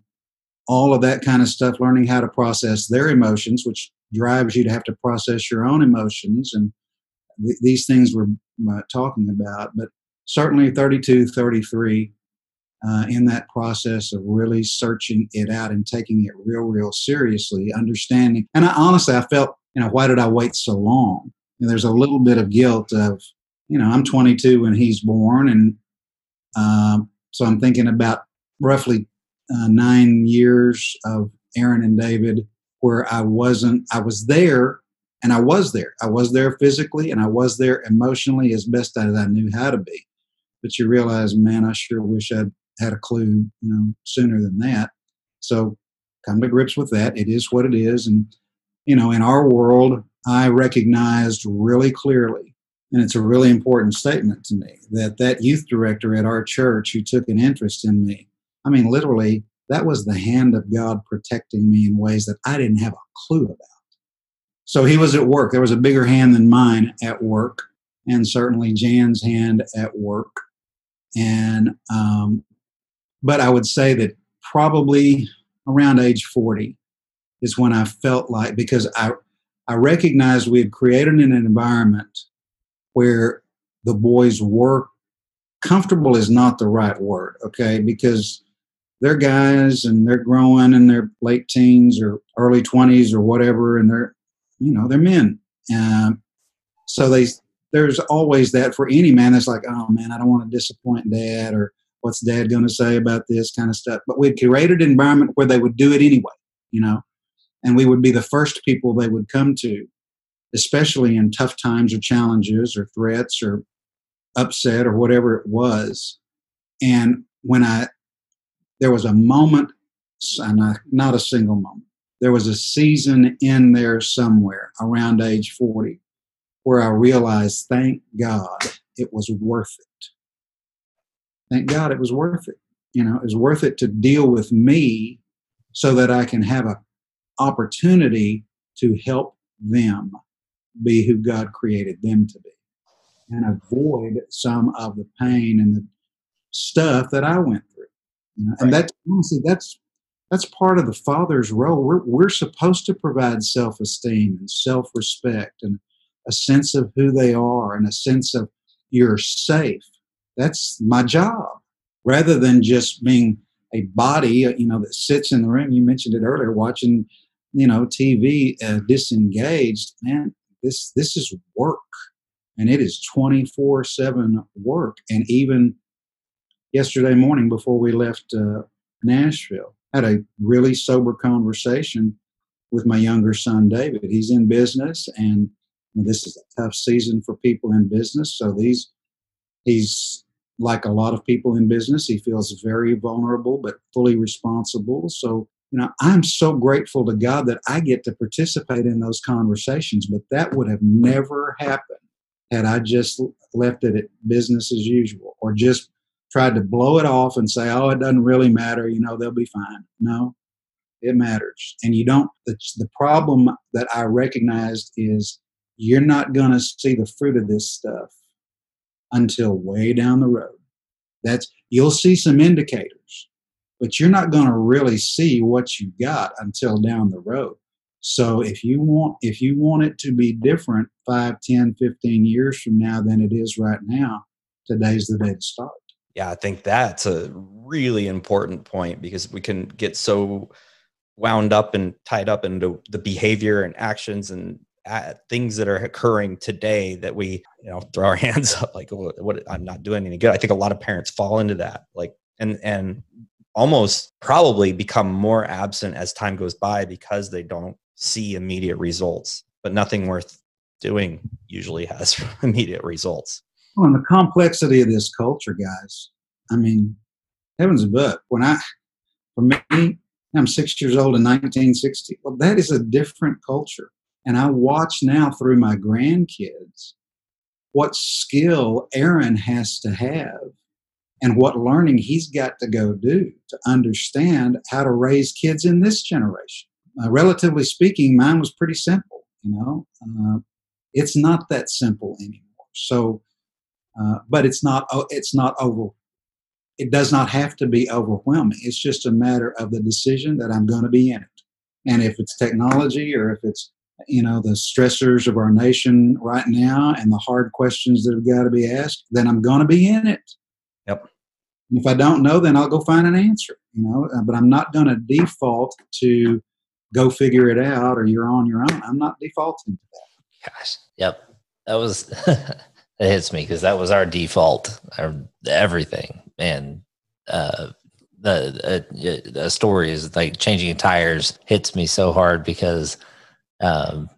all of that kind of stuff, learning how to process their emotions, which drives you to have to process your own emotions. And th- these things we're uh, talking about, but certainly 32, 33, uh, in that process of really searching it out and taking it real, real seriously, understanding. And I honestly, I felt, you know, why did I wait so long? And there's a little bit of guilt of, you know, I'm 22 when he's born, and um, so I'm thinking about roughly uh, nine years of Aaron and David where I wasn't, I was there and I was there. I was there physically and I was there emotionally as best as I knew how to be. But you realize, man, I sure wish I'd had a clue, you know, sooner than that. So come to grips with that. It is what it is. And, you know, in our world, I recognized really clearly, and it's a really important statement to me, that that youth director at our church who took an interest in me, I mean, literally, that was the hand of God protecting me in ways that I didn't have a clue about. So he was at work. There was a bigger hand than mine at work, and certainly Jan's hand at work. And um, but I would say that probably around age 40 is when I felt like, because I, I recognized we had created an environment where the boys were comfortable is not the right word, okay? Because they're guys and they're growing in their late teens or early 20s or whatever, and they're, you know, they're men. Um, so they, there's always that for any man that's like, oh man, I don't want to disappoint dad or what's dad going to say about this kind of stuff but we'd curated an environment where they would do it anyway you know? And we would be the first people they would come to especially in tough times or challenges or threats or upset or whatever it was. And when i there was a moment uh, not a single moment there was a season in there somewhere around age 40 where i realized thank god it was worth it thank God it was worth it. You know, it was worth it to deal with me so that I can have a opportunity to help them be who God created them to be and avoid some of the pain and the stuff that I went through. You know? And that's honestly that's that's part of the father's role. We're we're supposed to provide self-esteem and self-respect and a sense of who they are and a sense of you're safe that's my job. Rather than just being a body uh, you know that sits in the room you mentioned it earlier watching you know tv uh, disengaged man this this is work. And it is 24 7 work. And even yesterday morning before we left uh, nashville had a really sober conversation with my younger son david. He's in business and this is a tough season for people in business. So these he's like a lot of people in business, he feels very vulnerable but fully responsible. So, you know, I'm so grateful to God that I get to participate in those conversations, but that would have never happened had I just left it at business as usual or just tried to blow it off and say, oh, it doesn't really matter, you know, they'll be fine. No, it matters. And you don't, the, the problem that I recognized is you're not going to see the fruit of this stuff until way down the road. That's you'll see some indicators, but you're not going to really see what you got until down the road. So if you want if you want it to be different 5, 10, 15 years from now than it is right now, today's the day to start. Yeah, I think that's a really important point because we can get so wound up and tied up into the behavior and actions and things that are occurring today that we you know throw our hands up like what, i'm not doing any good i think a lot of parents fall into that like and and almost probably become more absent as time goes by because they don't see immediate results, but nothing worth doing usually has immediate results. Well, and the complexity of this culture, guys. I mean, heavens above. When I, for me, I'm six years old in 1960. Well, that is a different culture. And I watch now through my grandkids what skill Aaron has to have and what learning he's got to go do to understand how to raise kids in this generation uh, relatively speaking, mine was pretty simple. You know, uh, it's not that simple anymore. So, uh, but it's not. It's not over. It does not have to be overwhelming. It's just a matter of the decision that I'm going to be in it. And if it's technology or if it's you know the stressors of our nation right now and the hard questions that have got to be asked, then I'm going to be in it. Yep. if I don't know, then I'll go find an answer. You know, uh, but I'm not going to default to go figure it out or you're on your own. I'm not defaulting to that. Gosh, yep. That was, it hits me because that was our default, our everything. And, uh, the uh, the story is like changing tires hits me so hard because um,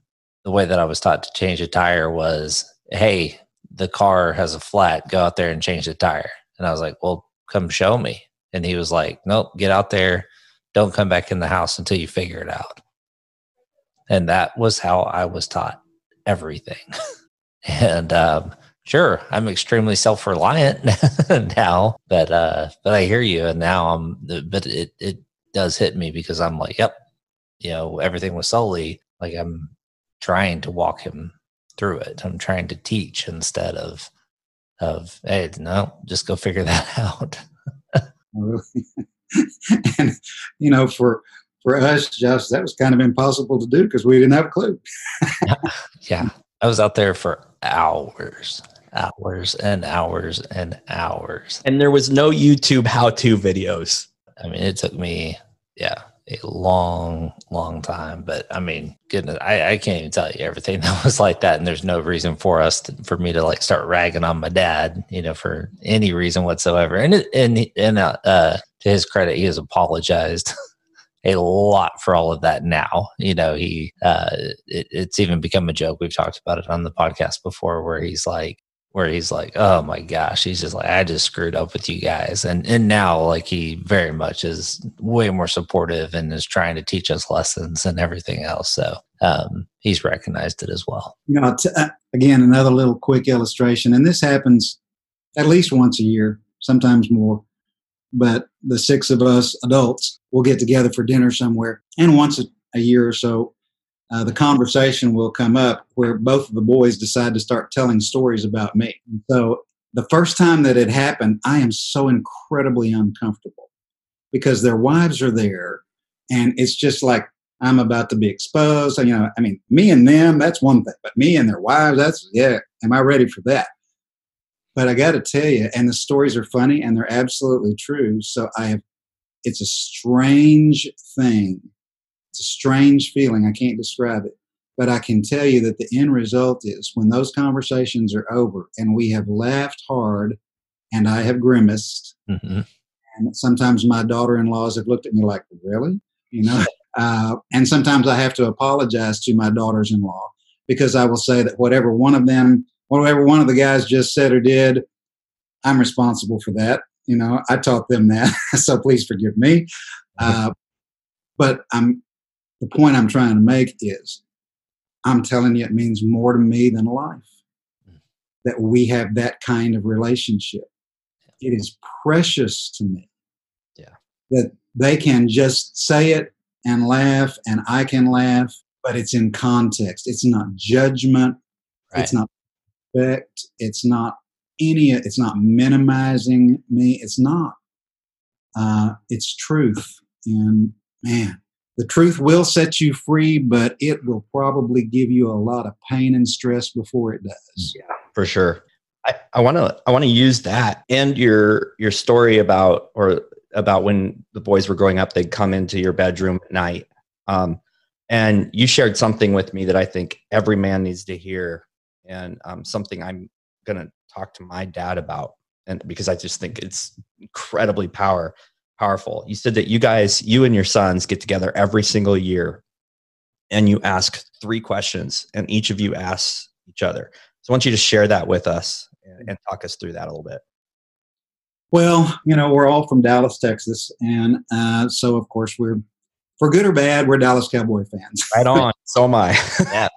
the way that I was taught to change a tire was, hey, the car has a flat, go out there and change the tire. And I was like, well, come show me. And he was like, nope, get out there, don't come back in the house until you figure it out. And that was how I was taught everything. and um, sure, I'm extremely self reliant now, but uh, but I hear you, and now I'm. But it it does hit me because I'm like, yep, you know, everything was solely like I'm trying to walk him through it. I'm trying to teach instead of of hey, no, just go figure that out. and you know, for for us, just that was kind of impossible to do because we didn't have a clue. yeah, I was out there for hours, hours and hours and hours, and there was no YouTube how-to videos. I mean, it took me, yeah, a long, long time. But I mean, goodness, I, I can't even tell you everything that was like that. And there's no reason for us to, for me to like start ragging on my dad, you know, for any reason whatsoever. And it, and and uh, uh, to his credit, he has apologized a lot for all of that now. You know, he uh, it, it's even become a joke. We've talked about it on the podcast before, where he's like, where he's like, oh my gosh, he's just like, I just screwed up with you guys, and and now like he very much is way more supportive and is trying to teach us lessons and everything else. So um, he's recognized it as well. You know, t- uh, again, another little quick illustration, and this happens at least once a year, sometimes more but the six of us adults will get together for dinner somewhere. And once a, a year or so, uh, the conversation will come up where both of the boys decide to start telling stories about me. And so the first time that it happened, I am so incredibly uncomfortable because their wives are there. And it's just like, I'm about to be exposed. You know, I mean, me and them, that's one thing, but me and their wives, that's, yeah, am I ready for that? But I got to tell you, and the stories are funny and they're absolutely true. So I have, it's a strange thing. It's a strange feeling. I can't describe it. But I can tell you that the end result is when those conversations are over and we have laughed hard and I have grimaced. Mm-hmm. And sometimes my daughter in laws have looked at me like, really? You know? Uh, and sometimes I have to apologize to my daughters in law because I will say that whatever one of them whatever one of the guys just said or did, I'm responsible for that. You know, I taught them that, so please forgive me. Uh, but I'm the point I'm trying to make is, I'm telling you, it means more to me than life that we have that kind of relationship. It is precious to me. Yeah, that they can just say it and laugh, and I can laugh, but it's in context. It's not judgment Right. It's not perfect. It's not any. It's not minimizing me. It's not. Uh, it's truth, and man, the truth will set you free, but it will probably give you a lot of pain and stress before it does. Yeah, for sure. I want to I want to use that and your your story about or about when the boys were growing up, they'd come into your bedroom at night. Um, and you shared something with me that I think every man needs to hear, and um, something I'm to talk to my dad about, and because I just think it's incredibly power powerful. You said that you guys, you and your sons, get together every single year, and you ask three questions, and each of you asks each other. So I want you to share that with us and, and talk us through that a little bit. Well, you know, we're all from Dallas, Texas, and uh, so of course we're, for good or bad, we're Dallas Cowboy fans. Right on. so am I. yeah,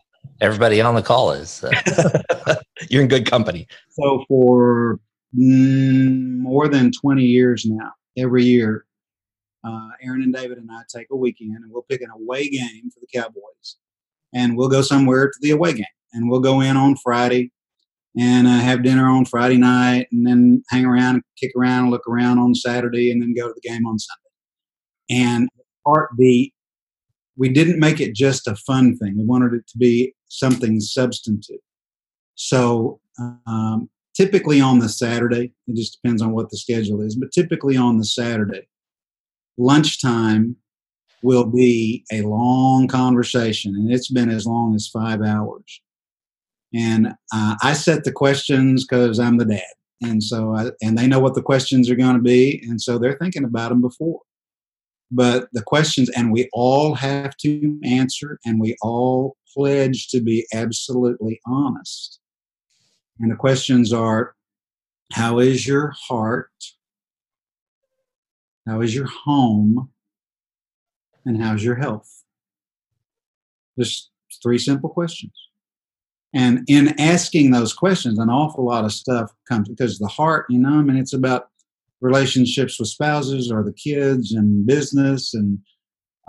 everybody on the call is. Uh. You're in good company. So for mm, more than 20 years now, every year, uh, Aaron and David and I take a weekend and we'll pick an away game for the Cowboys, and we'll go somewhere to the away game, and we'll go in on Friday and uh, have dinner on Friday night, and then hang around, kick around, look around on Saturday, and then go to the game on Sunday. And part the we didn't make it just a fun thing. We wanted it to be something substantive. So um, typically on the Saturday, it just depends on what the schedule is, but typically on the Saturday, lunchtime will be a long conversation, and it's been as long as five hours and uh, I set the questions because I'm the dad, and so I, and they know what the questions are going to be, and so they're thinking about them before. But the questions, and we all have to answer, and we all pledge to be absolutely honest. And the questions are: How is your heart? How is your home? And how's your health? Just three simple questions. And in asking those questions, an awful lot of stuff comes because the heart, you know, I mean, it's about relationships with spouses or the kids and business and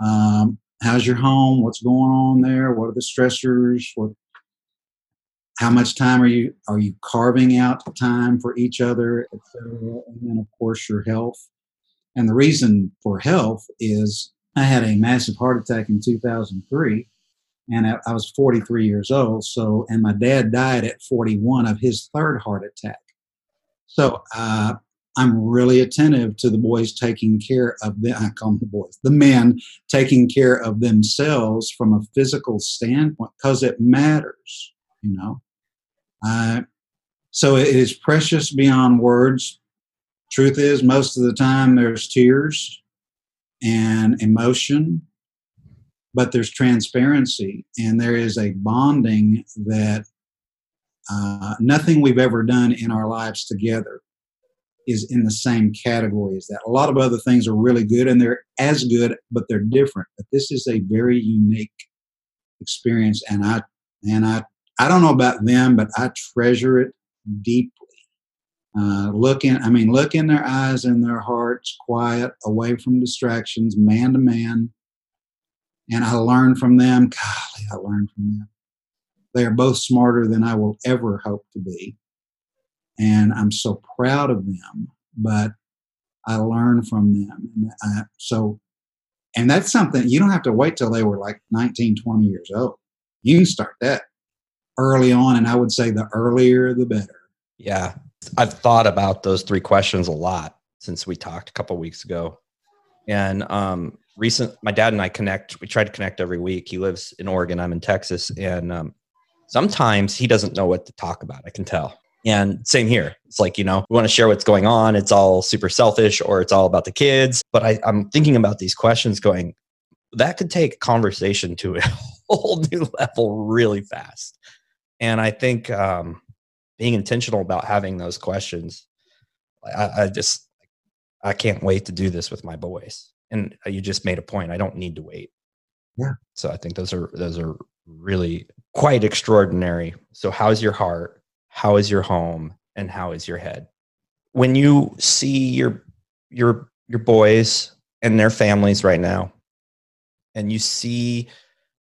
um, how's your home? What's going on there? What are the stressors? What, how much time are you are you carving out time for each other, etc. And then, of course, your health. And the reason for health is I had a massive heart attack in 2003 and I, I was 43 years old. So, and my dad died at 41 of his third heart attack. So, uh, I'm really attentive to the boys taking care of them. I call them the boys, the men taking care of themselves from a physical standpoint because it matters, you know. Uh, so it is precious beyond words. Truth is, most of the time there's tears and emotion but there's transparency and there is a bonding that uh, nothing we've ever done in our lives together is in the same category as that. A lot of other things are really good and they're as good, but they're different. But this is a very unique experience, and I and I I don't know about them, but I treasure it deeply. Uh, look in, I mean, look in their eyes and their hearts, quiet, away from distractions, man to man, and I learn from them. Golly, I learn from them. They are both smarter than I will ever hope to be. And I'm so proud of them, but I learn from them. And I, so, and that's something you don't have to wait till they were like 19, 20 years old. You can start that early on. And I would say the earlier, the better. Yeah. I've thought about those three questions a lot since we talked a couple weeks ago. And um, recent my dad and i connect we try to connect every week he lives in oregon i'm in texas and um, sometimes he doesn't know what to talk about i can tell and same here it's like you know we want to share what's going on it's all super selfish or it's all about the kids but I, i'm thinking about these questions going that could take conversation to a whole new level really fast and i think um, being intentional about having those questions I, I just i can't wait to do this with my boys. And uh, you just made a point i don't need to wait. Yeah. So i think those are those are really quite extraordinary. So how's your heart? How is your home? And how is your head? When you see your your your boys and their families right now and you see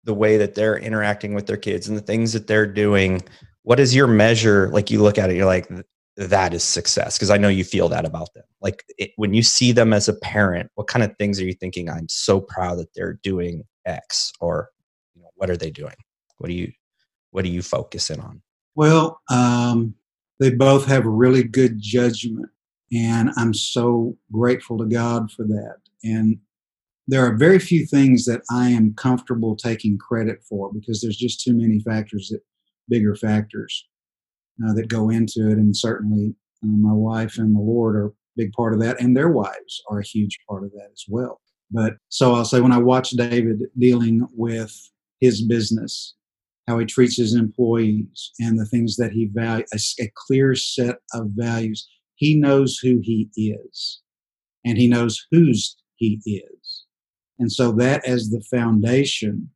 the way that they're interacting with their kids and the things that they're doing what is your measure? Like you look at it, you're like, that is success because I know you feel that about them. Like it, when you see them as a parent, what kind of things are you thinking? I'm so proud that they're doing X, or you know, what are they doing? What do you what do you focus in on? Well, um, they both have really good judgment, and I'm so grateful to God for that. And there are very few things that I am comfortable taking credit for because there's just too many factors that bigger factors uh, that go into it. And certainly uh, my wife and the Lord are a big part of that, and their wives are a huge part of that as well. But so I'll say when I watch David dealing with his business, how he treats his employees, and the things that he values, a, a clear set of values. He knows who he is, and he knows whose he is. And so that as the foundation,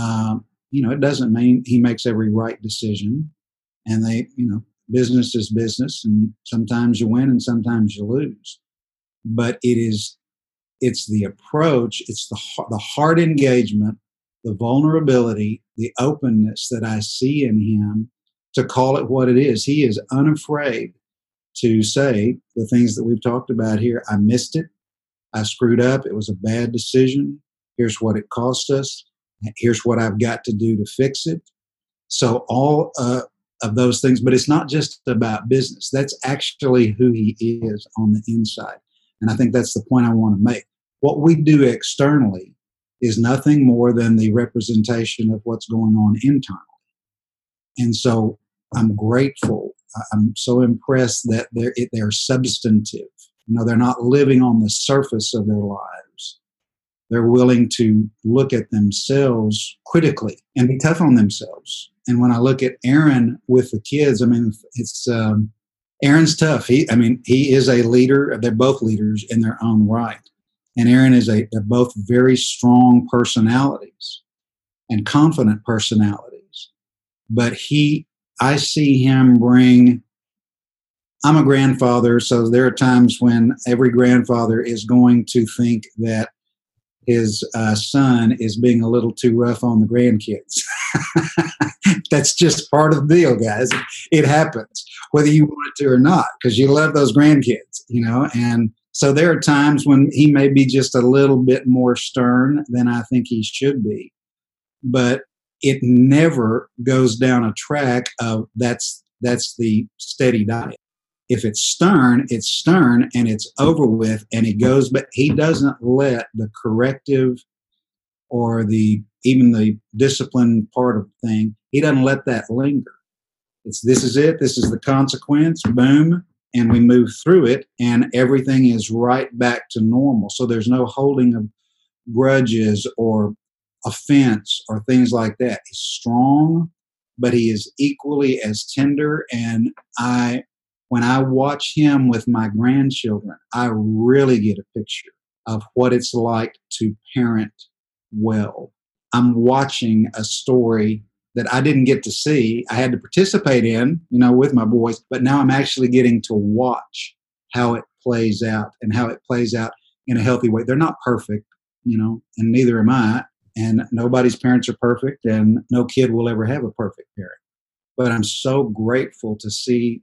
um, you know, it doesn't mean he makes every right decision and they, you know, business is business, and sometimes you win and sometimes you lose. But it is, it's the approach, it's the the hard engagement, the vulnerability, the openness that I see in him to call it what it is. He is unafraid to say the things that we've talked about here. I missed it. I screwed up. It was a bad decision. Here's what it cost us. Here's what I've got to do to fix it. So all uh, of those things, but it's not just about business. That's actually who he is on the inside. And I think that's the point I want to make. What we do externally is nothing more than the representation of what's going on internally. And so I'm grateful. I'm so impressed that they're, they're substantive. You know, they're not living on the surface of their lives. They're willing to look at themselves critically and be tough on themselves and when I look at Aaron with the kids, I mean, it's um, Aaron's tough. He, I mean, he is a leader. They're both leaders in their own right. And Aaron is a, they're both very strong personalities and confident personalities. But he, I see him bring, I'm a grandfather, so there are times when every grandfather is going to think that his uh, son is being a little too rough on the grandkids. That's just part of the deal, guys. It happens, whether you want it to or not, because you love those grandkids, you know. And so there are times when he may be just a little bit more stern than I think he should be. But it never goes down a track of that's that's the steady diet if it's stern, it's stern and it's over with and he goes, but he doesn't let the corrective or the even the discipline part of the thing, he doesn't let that linger. It's this is it, this is the consequence, boom, and we move through it and everything is right back to normal. So there's no holding of grudges or offense or things like that. He's strong, but he is equally as tender and I when I watch him with my grandchildren, I really get a picture of what it's like to parent well. I'm watching a story that I didn't get to see. I had to participate in, you know, with my boys, but now I'm actually getting to watch how it plays out and how it plays out in a healthy way. They're not perfect, you know, and neither am I. And nobody's parents are perfect, and no kid will ever have a perfect parent. But I'm so grateful to see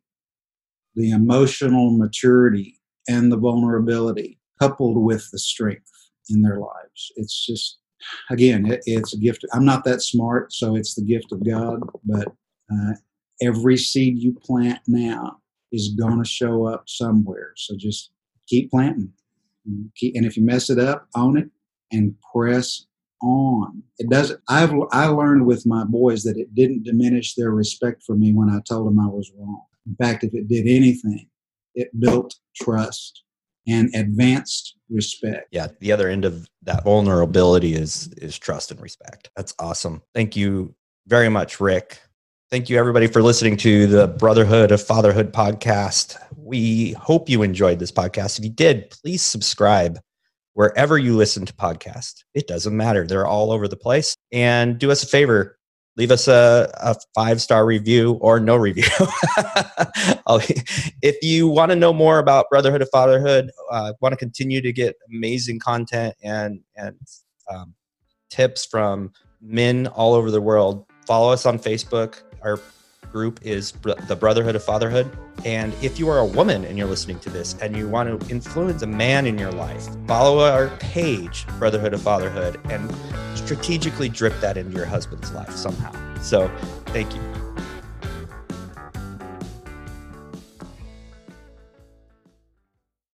the emotional maturity and the vulnerability coupled with the strength in their lives. It's just, again, it, it's a gift. I'm not that smart, so it's the gift of God, but uh, every seed you plant now is going to show up somewhere. So just keep planting. And if you mess it up, own it and press on. It doesn't. I've I learned with my boys that it didn't diminish their respect for me when I told them I was wrong. In fact, if it did anything, it built trust and advanced respect. Yeah, the other end of that vulnerability is is trust and respect. That's awesome. Thank you very much, Rick. Thank you everybody for listening to the Brotherhood of Fatherhood podcast. We hope you enjoyed this podcast. If you did, please subscribe wherever you listen to podcasts. It doesn't matter. They're all over the place. And do us a favor, leave us a, a five star review or no review. if you want to know more about Brotherhood of Fatherhood, uh, want to continue to get amazing content and and um, tips from men all over the world, follow us on Facebook. Our group is the Brotherhood of Fatherhood. And if you are a woman and you're listening to this and you want to influence a man in your life, follow our page, Brotherhood of Fatherhood, and strategically drip that into your husband's life somehow. So thank you.